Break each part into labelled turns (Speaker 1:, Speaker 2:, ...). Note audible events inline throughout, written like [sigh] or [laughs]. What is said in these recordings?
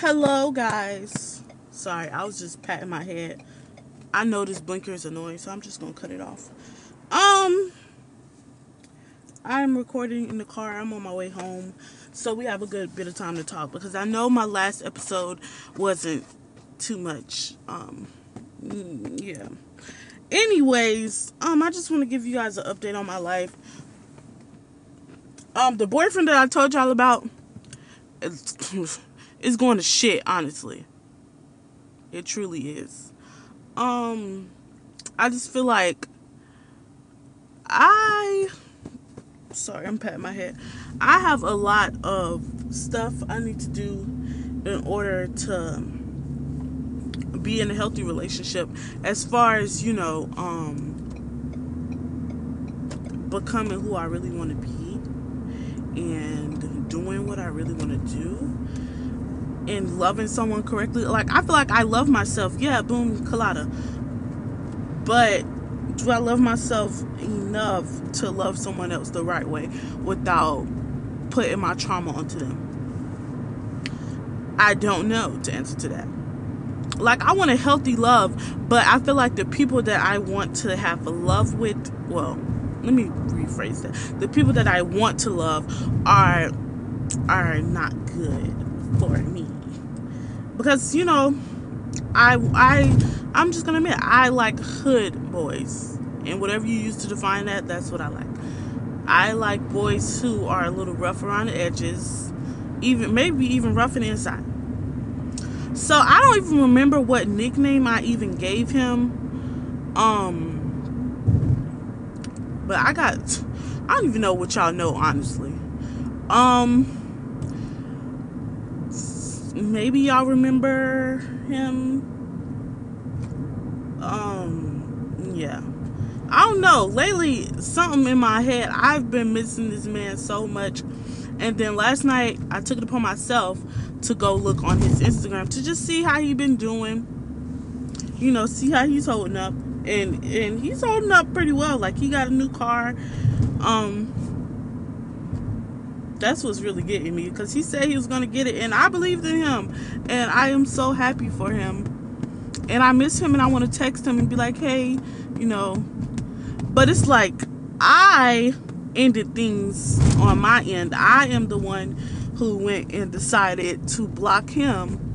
Speaker 1: hello guys. Sorry, I was just patting my head. I know this blinker is annoying, so I'm just gonna cut it off. Um, I'm recording in the car. I'm on my way home, so we have a good bit of time to talk because I know my last episode wasn't too much. Um, mm, yeah. Anyways, um, I just want to give you guys an update on my life. Um, the boyfriend that I told y'all about [laughs] is going to shit, honestly. It truly is. Um, I just feel like I sorry, I'm patting my head. I have a lot of stuff I need to do in order to be in a healthy relationship as far as, you know, um becoming who I really want to be and doing what I really want to do and loving someone correctly. Like I feel like I love myself. Yeah, boom, colada. But do I love myself enough to love someone else the right way without putting my trauma onto them? I don't know to answer to that. Like I want a healthy love, but I feel like the people that I want to have a love with, well, let me rephrase that. The people that I want to love are are not good for me. Because, you know, I I I'm just gonna admit I like hood boys, and whatever you use to define that, that's what I like. I like boys who are a little rough around the edges, even maybe even rough the inside. So I don't even remember what nickname I even gave him. Um, but I got I don't even know what y'all know honestly. Um maybe y'all remember him. Um, yeah. I don't know. Lately, something in my head, I've been missing this man so much. And then last night, I took it upon myself to go look on his Instagram to just see how he been doing. You know, see how he's holding up. And and he's holding up pretty well. Like he got a new car. Um that's what's really getting me because he said he was going to get it and I believed in him and I am so happy for him. And I miss him and I want to text him and be like hey you know. But it's like I ended things on my end. I am the one who went and decided to block him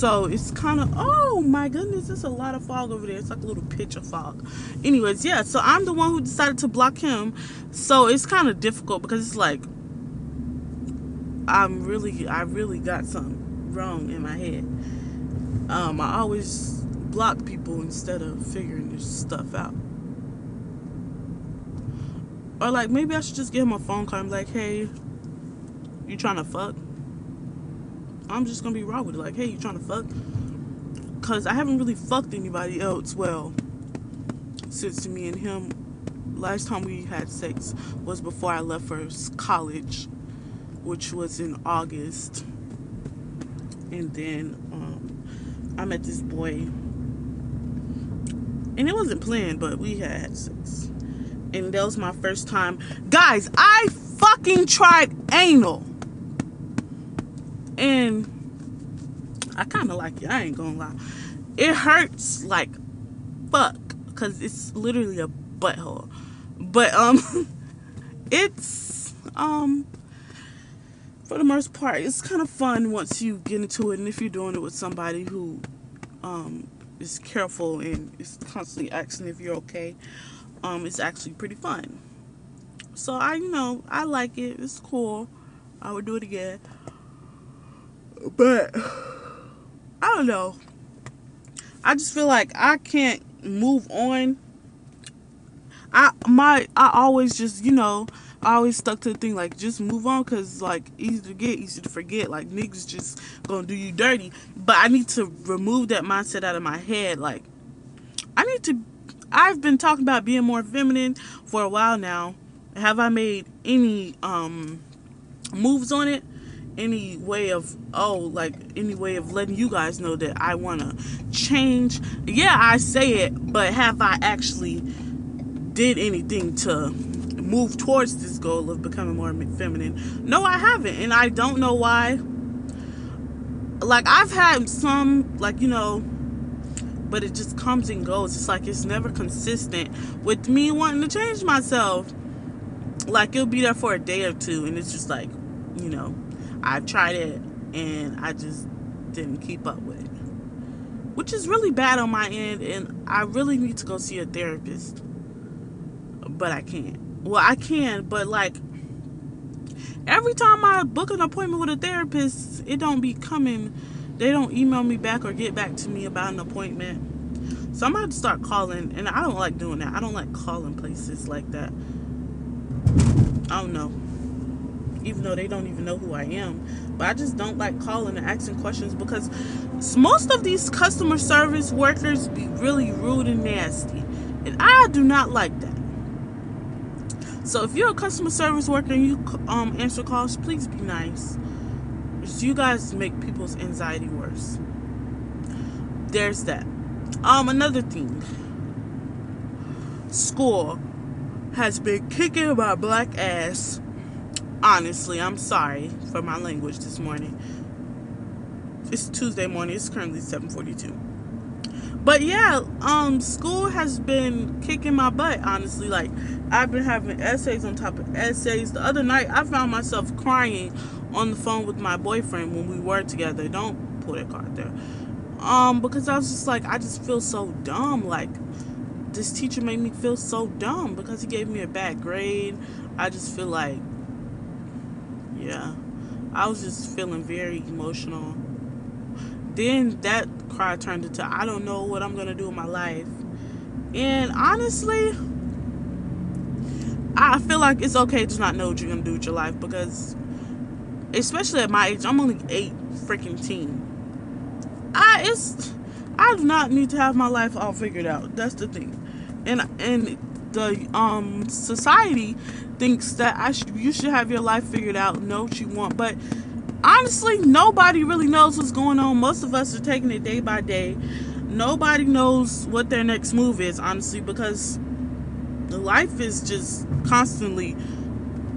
Speaker 1: so it's kind of oh my goodness there's a lot of fog over there. It's like a little pitch of fog. Anyways yeah so i'm the one who decided to block him. So it's kind of difficult because it's like i'm really i really got something wrong in my head. Um i always block people instead of figuring this stuff out. Or like maybe i should just give him a phone call be like hey you trying to fuck I'm just gonna be raw with it. Like, hey, you trying to fuck? Cause I haven't really fucked anybody else well since me and him. Last time we had sex was before I left for college, which was in August. And then um, I met this boy, and it wasn't planned, but we had sex. And that was my first time. Guys, I fucking tried anal and I kind of like it. I ain't gonna lie. It hurts like fuck because it's literally a butthole. But um, [laughs] it's um for the most part, it's kind of fun once you get into it, and if you're doing it with somebody who um is careful and is constantly asking if you're okay, um, it's actually pretty fun. So I, you know, I like it. It's cool. I would do it again. But I don't know. I just feel like I can't move on. I my I always just you know I always stuck to the thing like just move on because like easy to get easy to forget. Like niggas just gonna do you dirty. But I need to remove that mindset out of my head. Like I need to I've been talking about being more feminine for a while now. Have I made any um moves on it any way of oh like any way of letting you guys know that I want to change yeah I say it but have I actually did anything to move towards this goal of becoming more feminine. No, I haven't, and I don't know why. Like I've had some, like you know, but it just comes and goes. It's like it's never consistent with me wanting to change myself. Like it'll be there for a day or two, and it's just like, you know, I've tried it and I just didn't keep up with it, which is really bad on my end, and I really need to go see a therapist, but I can't. Well, I can, but like every time I book an appointment with a therapist, it don't be coming. They don't email me back or get back to me about an appointment. So I'm gonna start calling, and I don't like doing that. I don't like calling places like that. I don't know. Even though they don't even know who I am. But I just don't like calling and asking questions because most of these customer service workers be really rude and nasty. And I do not like that. So if you're a customer service worker and you um, answer calls, please be nice. Because you guys make people's anxiety worse. There's that. Um, another thing. School has been kicking my black ass. Honestly, I'm sorry for my language this morning. It's Tuesday morning. It's currently 7:42. But yeah, um, school has been kicking my butt. Honestly, like I've been having essays on top of essays. The other night, I found myself crying on the phone with my boyfriend when we were together. Don't pull that card there. Um, because I was just like, I just feel so dumb. Like, this teacher made me feel so dumb because he gave me a bad grade. I just feel like, yeah, I was just feeling very emotional. Then that cry turned into, I don't know what I'm to do in my life. And honestly, I feel like it's okay to not know what you're gonna do with your life because, especially at my age, I'm only eight freaking teen. I it's I do not need to have my life all figured out. That's the thing, and and the um society thinks that I should you should have your life figured out, know what you want, but honestly, nobody really knows what's going on. Most of us are taking it day by day. Nobody knows what their next move is, honestly, because life is just constantly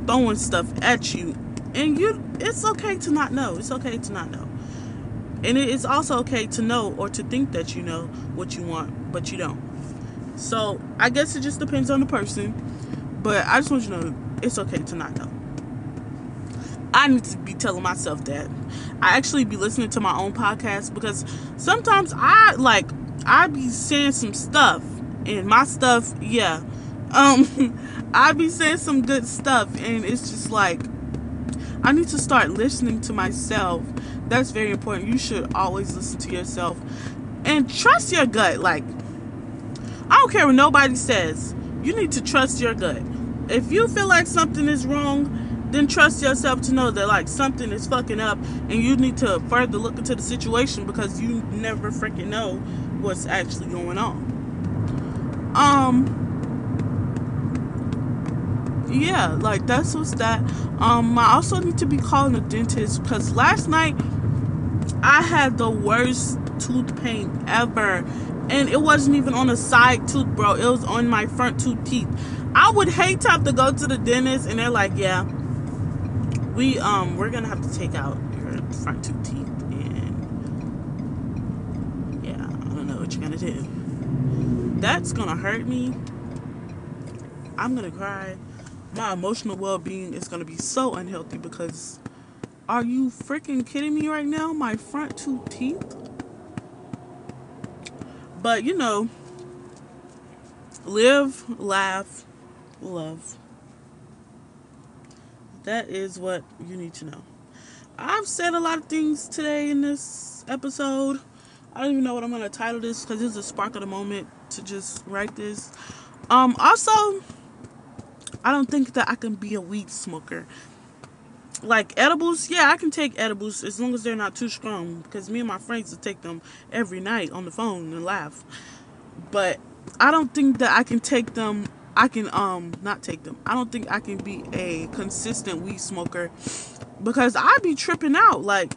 Speaker 1: throwing stuff at you. And you it's okay to not know. It's okay to not know. And it's also okay to know or to think that you know what you want but you don't so i guess it just depends on the person but i just want you to know it's okay to not know i need to be telling myself that i actually be listening to my own podcast because sometimes i like i be saying some stuff and my stuff yeah um [laughs] I be saying some good stuff and it's just like I need to start listening to myself. That's very important. You should always listen to yourself and trust your gut. Like I don't care what nobody says. You need to trust your gut. If you feel like something is wrong, then trust yourself to know that like something is fucking up and you need to further look into the situation because you never freaking know what's actually going on. Um yeah, like that's what's that. Um, I also need to be calling a dentist because last night I had the worst tooth pain ever, and it wasn't even on a side tooth, bro. It was on my front two teeth. I would hate to have to go to the dentist, and they're like, "Yeah, we um we're gonna have to take out your front two teeth, and yeah, I don't know what you're gonna do. That's gonna hurt me. I'm gonna cry." my emotional well being is to be so unhealthy because are you freaking kidding me right now? My front two teeth? But you know, live, laugh, love. That is what you need to know. I've said a lot of things today in this episode. I don't even know what I'm gonna title this because it's a spark of the moment to just write this. Um, also, I don't think that I can be a weed smoker. Like edibles, yeah, I can take edibles as long as they're not too strong. Because me and my friends will take them every night on the phone and laugh. But I don't think that I can take them. I can um not take them. I don't think I can be a consistent weed smoker because I be tripping out. Like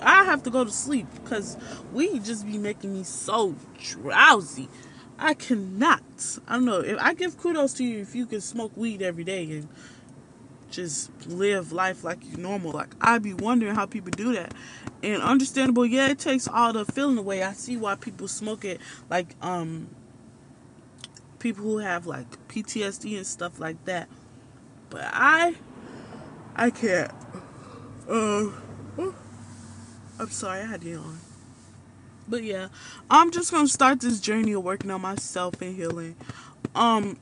Speaker 1: I have to go to sleep because weed just be making me so drowsy. I cannot. I don't know. If I give kudos to you if you can smoke weed every day and just live life like you normal. Like I'd be wondering how people do that. And understandable, yeah, it takes all the feeling away. I see why people smoke it. Like um, people who have like PTSD and stuff like that. But I, I can't. Uh, I'm sorry, I had to yawn. But yeah, I'm just gonna start this journey of working on myself and healing. Um,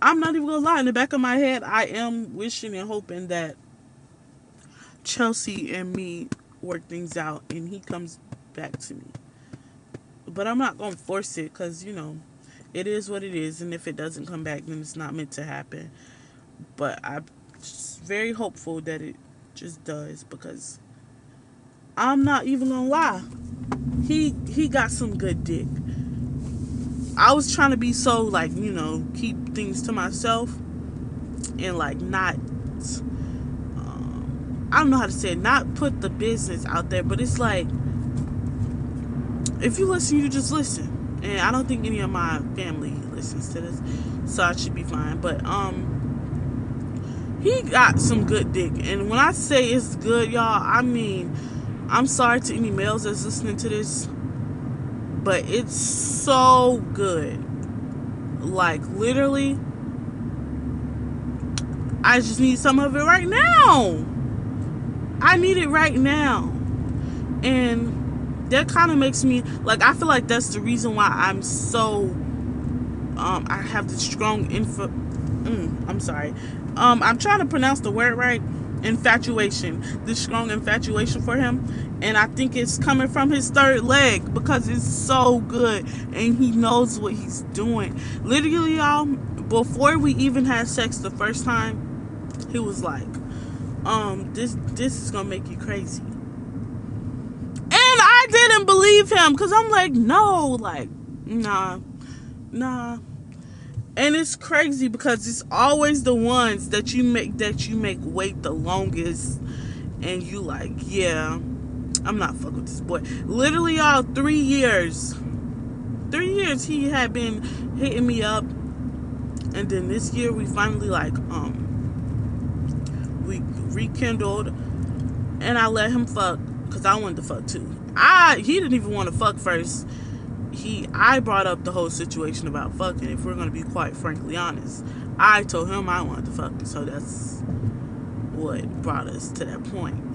Speaker 1: I'm not even gonna lie. In the back of my head, I am wishing and hoping that Chelsea and me work things out, and he comes back to me. But I'm not gonna force it, cause you know, it is what it is, and if it doesn't come back, then it's not meant to happen. But I'm very hopeful that it just does, because I'm not even gonna lie he he got some good dick. I was trying to be so like you know keep things to myself and like not um, I don't know how to say it, not put the business out there, but it's like if you listen, you just listen. And I don't think any of my family listens to this, so I should be fine. But um he got some good dick. And when I say it's good, y'all, I mean I'm sorry to any males that's listening to this, but it's so good. Like, literally, I just need some of it right now. I need it right now. And that kind of makes me, like, I feel like that's the reason why I'm so, um, I have this strong info. Mm, I'm sorry. Um, I'm trying to pronounce the word right infatuation, this strong infatuation for him. And I think it's coming from his third leg because it's so good and he knows what he's doing. Literally, y'all, before we even had sex the first time, he was like, um, this this is gonna make you crazy. And I didn't believe him because I'm like, no, like, nah, nah and it's crazy because it's always the ones that you make that you make wait the longest and you like yeah i'm not fucking with this boy. Literally y'all three years. Three years he had been hitting me up. And then this year we finally like um we rekindled. And i let him fuck because i wanted to fuck too. I he didn't even want to fuck first. He I brought up the whole situation about fucking. If we're gonna be quite frankly honest, I told him I wanted to fuck, so that's what brought us to that point.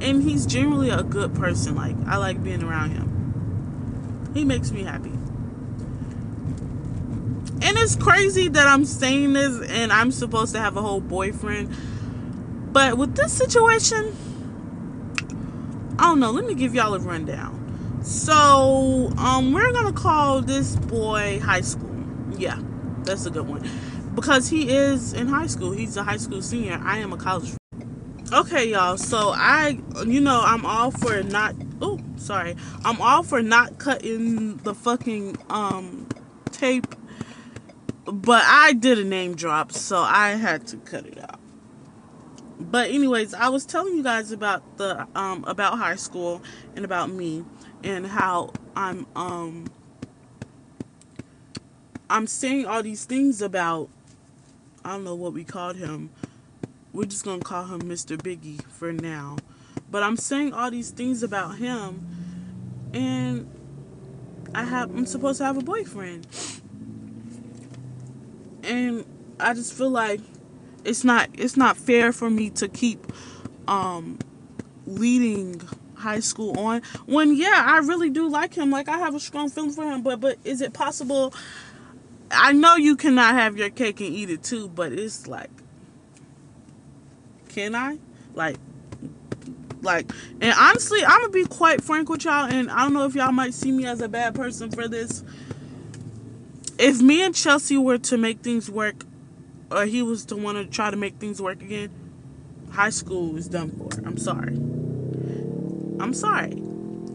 Speaker 1: And he's generally a good person. Like I like being around him. He makes me happy. And it's crazy that I'm saying this and I'm supposed to have a whole boyfriend. But with this situation, I don't know. Let me give y'all a rundown. So, um, we're gonna call this boy high school. Yeah, that's a good one. Because he is in high school. He's a high school senior. I am a college. Okay, y'all. So I, you know, I'm all for not. Oh, sorry. I'm all for not cutting the fucking um tape. But I did a name drop, so I had to cut it out. But anyways, I was telling you guys about the um about high school and about me and how I'm um I'm saying all these things about I don't know what we called him. We're just gonna call him Mr. Biggie for now. But I'm saying all these things about him and I have I'm supposed to have a boyfriend. And I just feel like it's not it's not fair for me to keep um leading high school on when yeah i really do like him like i have a strong feeling for him but but is it possible i know you cannot have your cake and eat it too but it's like can i like like and honestly i'm gonna be quite frank with y'all and i don't know if y'all might see me as a bad person for this if me and chelsea were to make things work or he was to want to try to make things work again high school is done for i'm sorry I'm sorry.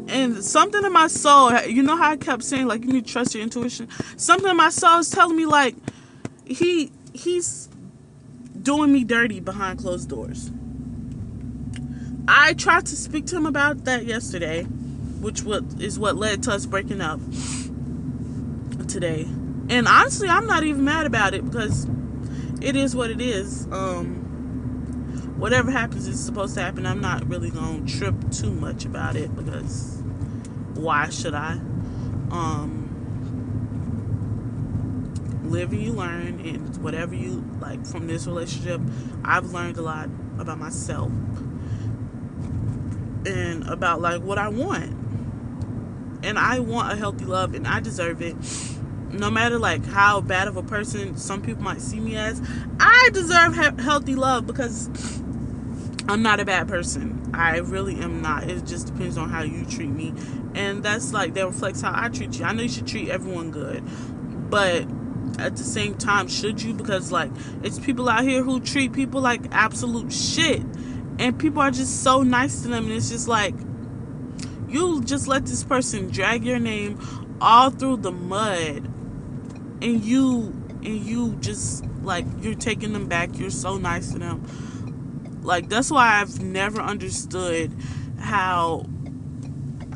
Speaker 1: And something in my soul, you know how I kept saying like you need to trust your intuition. Something in my soul is telling me like he he's doing me dirty behind closed doors. I tried to speak to him about that yesterday, which what is what led to us breaking up. today. And honestly, I'm not even mad about it because it is what it is. Um, whatever happens is supposed to happen. I'm not really to trip too much about it because why should I? Um, live and you learn, and whatever you like from this relationship, I've learned a lot about myself and about like what I want. And I want a healthy love, and I deserve it. No matter like how bad of a person some people might see me as, I deserve he- healthy love because I'm not a bad person. I really am not. It just depends on how you treat me. And that's like that reflects how I treat you. I know you should treat everyone good. But at the same time, should you? Because like it's people out here who treat people like absolute shit. And people are just so nice to them. And it's just like you just let this person drag your name all through the mud. And you and you just like you're taking them back. You're so nice to them. Like that's why I've never understood how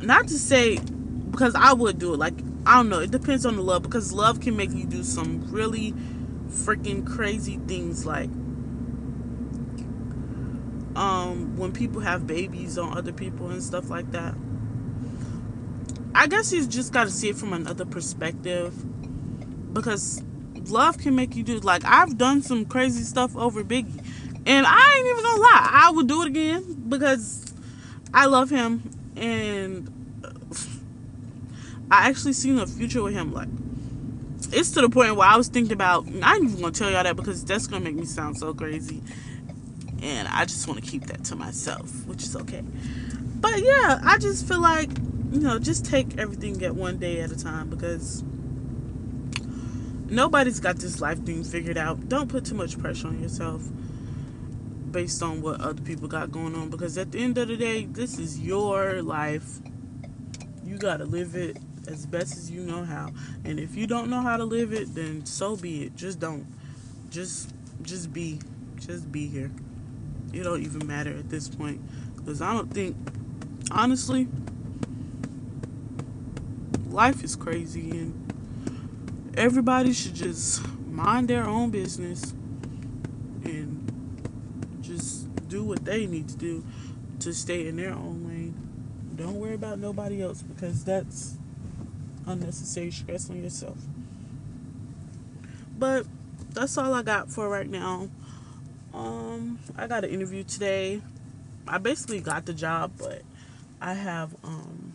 Speaker 1: not to say because I would do it. Like I don't know. It depends on the love because love can make you do some really freaking crazy things like um when people have babies on other people and stuff like that. I guess you just got to see it from another perspective because love can make you do like I've done some crazy stuff over Biggie and I ain't even gonna lie, I would do it again because I love him and I actually seen a future with him. Like, it's to the point where I was thinking about, I ain't even gonna tell y'all that because that's gonna make me sound so crazy. And I just wanna keep that to myself, which is okay. But yeah, I just feel like, you know, just take everything at one day at a time because nobody's got this life thing figured out. Don't put too much pressure on yourself based on what other people got going on because at the end of the day, this is your life. You got to live it as best as you know how. And if you don't know how to live it, then so be it. Just don't. Just just be. Just be here. It don't even matter at this point cuz I don't think honestly life is crazy and everybody should just mind their own business and just do what they need to do to stay in their own lane. Don't worry about nobody else because that's unnecessary stress on yourself. But that's all I got for right now. Um, I got an interview today. I basically got the job, but I have um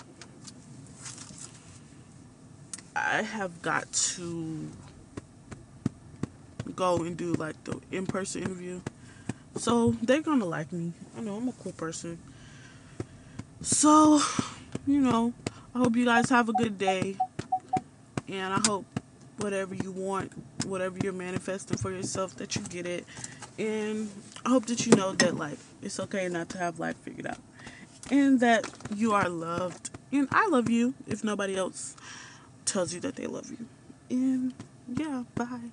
Speaker 1: I have got to go and do like the in-person interview so they're gonna like me. I know I'm a cool person. So, you know, I hope you guys have a good day. And I hope whatever you want, whatever you're manifesting for yourself, that you get it. And I hope that you know that, like, it's okay not to have life figured out. And that you are loved. And I love you if nobody else tells you that they love you. And yeah, bye.